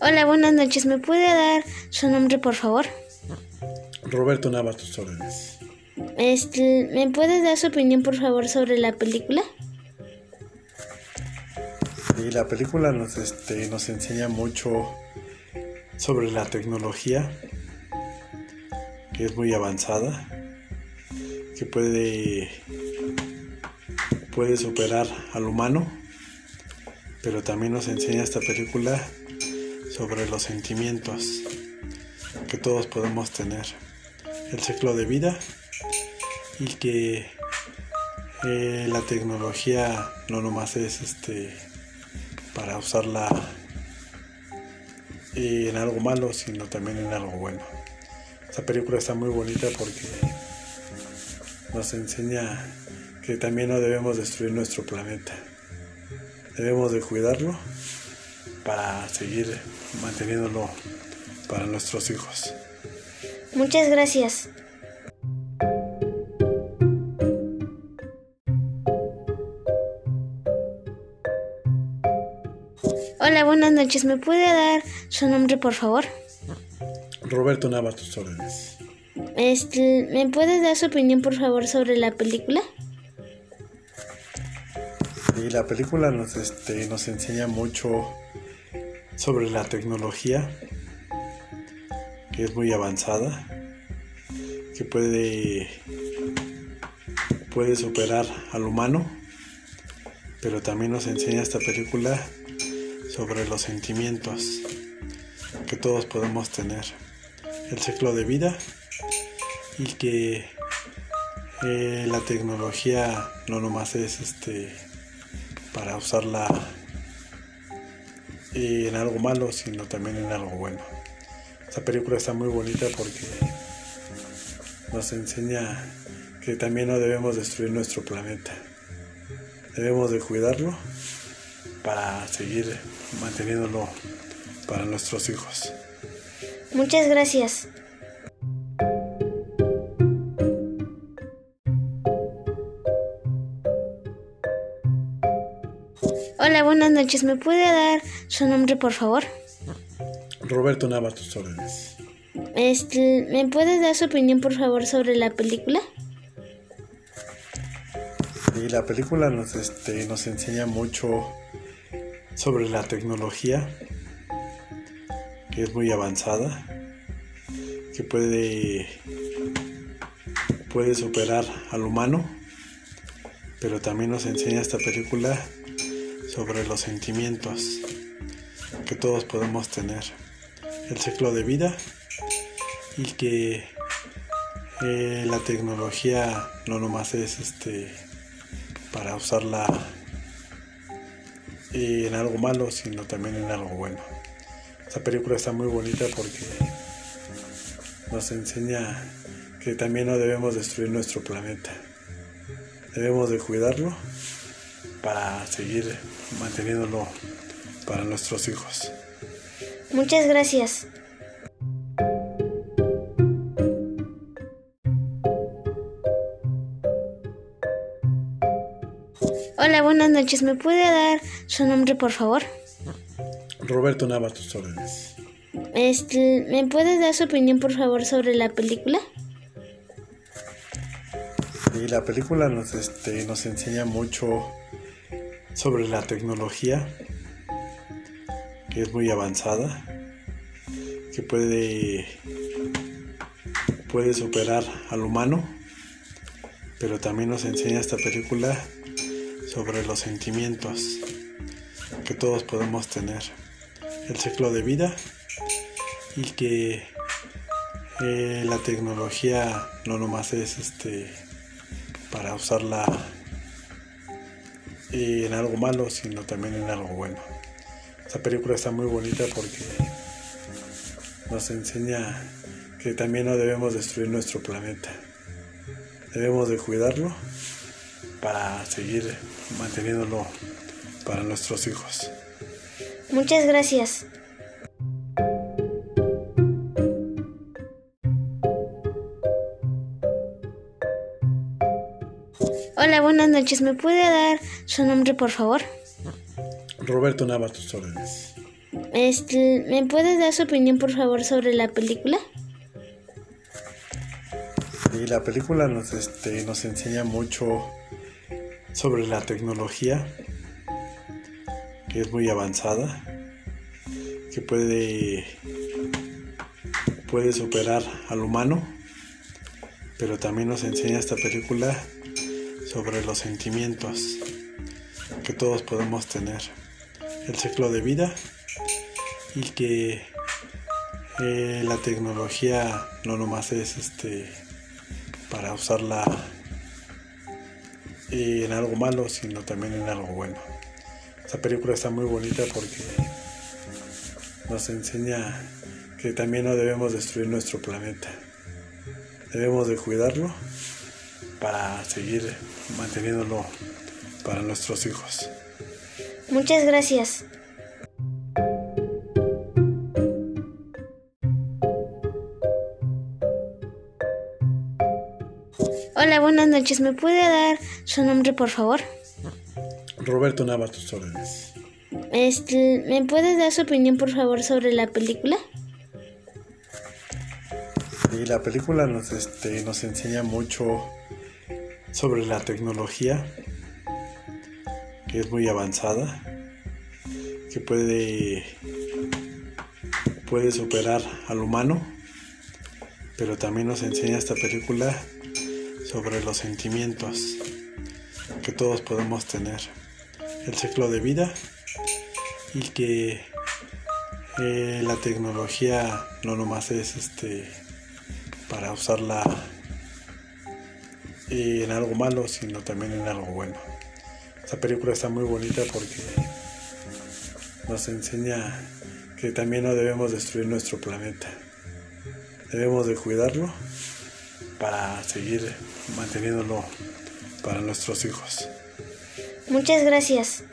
Hola, buenas noches. ¿Me puede dar su nombre, por favor? Roberto Nava, tus órdenes. Este, ¿Me puede dar su opinión, por favor, sobre la película? Y la película nos, este, nos enseña mucho sobre la tecnología, que es muy avanzada, que puede, puede superar al humano, pero también nos enseña esta película sobre los sentimientos que todos podemos tener, el ciclo de vida y que eh, la tecnología no nomás es este para usarla eh, en algo malo, sino también en algo bueno. Esta película está muy bonita porque nos enseña que también no debemos destruir nuestro planeta. Debemos de cuidarlo para seguir manteniéndolo para nuestros hijos. Muchas gracias. Hola, buenas noches. ¿Me puede dar su nombre, por favor? Roberto Nava, tus órdenes. Este, ¿Me puede dar su opinión, por favor, sobre la película? Y la película nos, este, nos enseña mucho sobre la tecnología, que es muy avanzada, que puede, puede superar al humano, pero también nos enseña esta película sobre los sentimientos que todos podemos tener, el ciclo de vida y que eh, la tecnología no nomás es este para usarla eh, en algo malo, sino también en algo bueno. Esta película está muy bonita porque nos enseña que también no debemos destruir nuestro planeta. Debemos de cuidarlo para seguir manteniéndolo para nuestros hijos. Muchas gracias. Hola, buenas noches. ¿Me puede dar su nombre, por favor? Roberto Nava, tus órdenes. Este, ¿Me puede dar su opinión, por favor, sobre la película? Y la película nos, este, nos enseña mucho sobre la tecnología, que es muy avanzada, que puede, puede superar al humano, pero también nos enseña esta película sobre los sentimientos que todos podemos tener, el ciclo de vida y que eh, la tecnología no nomás es este para usarla eh, en algo malo, sino también en algo bueno. Esta película está muy bonita porque nos enseña que también no debemos destruir nuestro planeta. Debemos de cuidarlo para seguir manteniéndolo para nuestros hijos. Muchas gracias. Hola, buenas noches. ¿Me puede dar su nombre, por favor? Roberto Nava, tus órdenes. Este, ¿Me puede dar su opinión, por favor, sobre la película? Y la película nos, este, nos enseña mucho sobre la tecnología, que es muy avanzada, que puede, puede superar al humano, pero también nos enseña esta película sobre los sentimientos que todos podemos tener, el ciclo de vida y que eh, la tecnología no nomás es este para usarla en algo malo, sino también en algo bueno. Esta película está muy bonita porque nos enseña que también no debemos destruir nuestro planeta. Debemos de cuidarlo para seguir manteniéndolo para nuestros hijos. Muchas gracias. Buenas noches. ¿Me puede dar su nombre, por favor? Roberto Nava, tus órdenes. Este, ¿Me puede dar su opinión, por favor, sobre la película? Sí, la película nos, este, nos enseña mucho sobre la tecnología, que es muy avanzada, que puede, puede superar al humano, pero también nos enseña esta película sobre los sentimientos que todos podemos tener, el ciclo de vida y que eh, la tecnología no nomás es este para usarla en algo malo, sino también en algo bueno. Esta película está muy bonita porque nos enseña que también no debemos destruir nuestro planeta. Debemos de cuidarlo para seguir manteniéndolo para nuestros hijos. Muchas gracias. Hola, buenas noches. ¿Me puede dar su nombre, por favor? Roberto Nava, tus órdenes. Este, ¿Me puede dar su opinión, por favor, sobre la película? Sí, la película nos, este, nos enseña mucho sobre la tecnología, que es muy avanzada, que puede, puede superar al humano, pero también nos enseña esta película sobre los sentimientos que todos podemos tener, el ciclo de vida y que eh, la tecnología no nomás es este para usarla en algo malo, sino también en algo bueno. Esta película está muy bonita porque nos enseña que también no debemos destruir nuestro planeta. Debemos de cuidarlo para seguir manteniéndolo para nuestros hijos. Muchas gracias.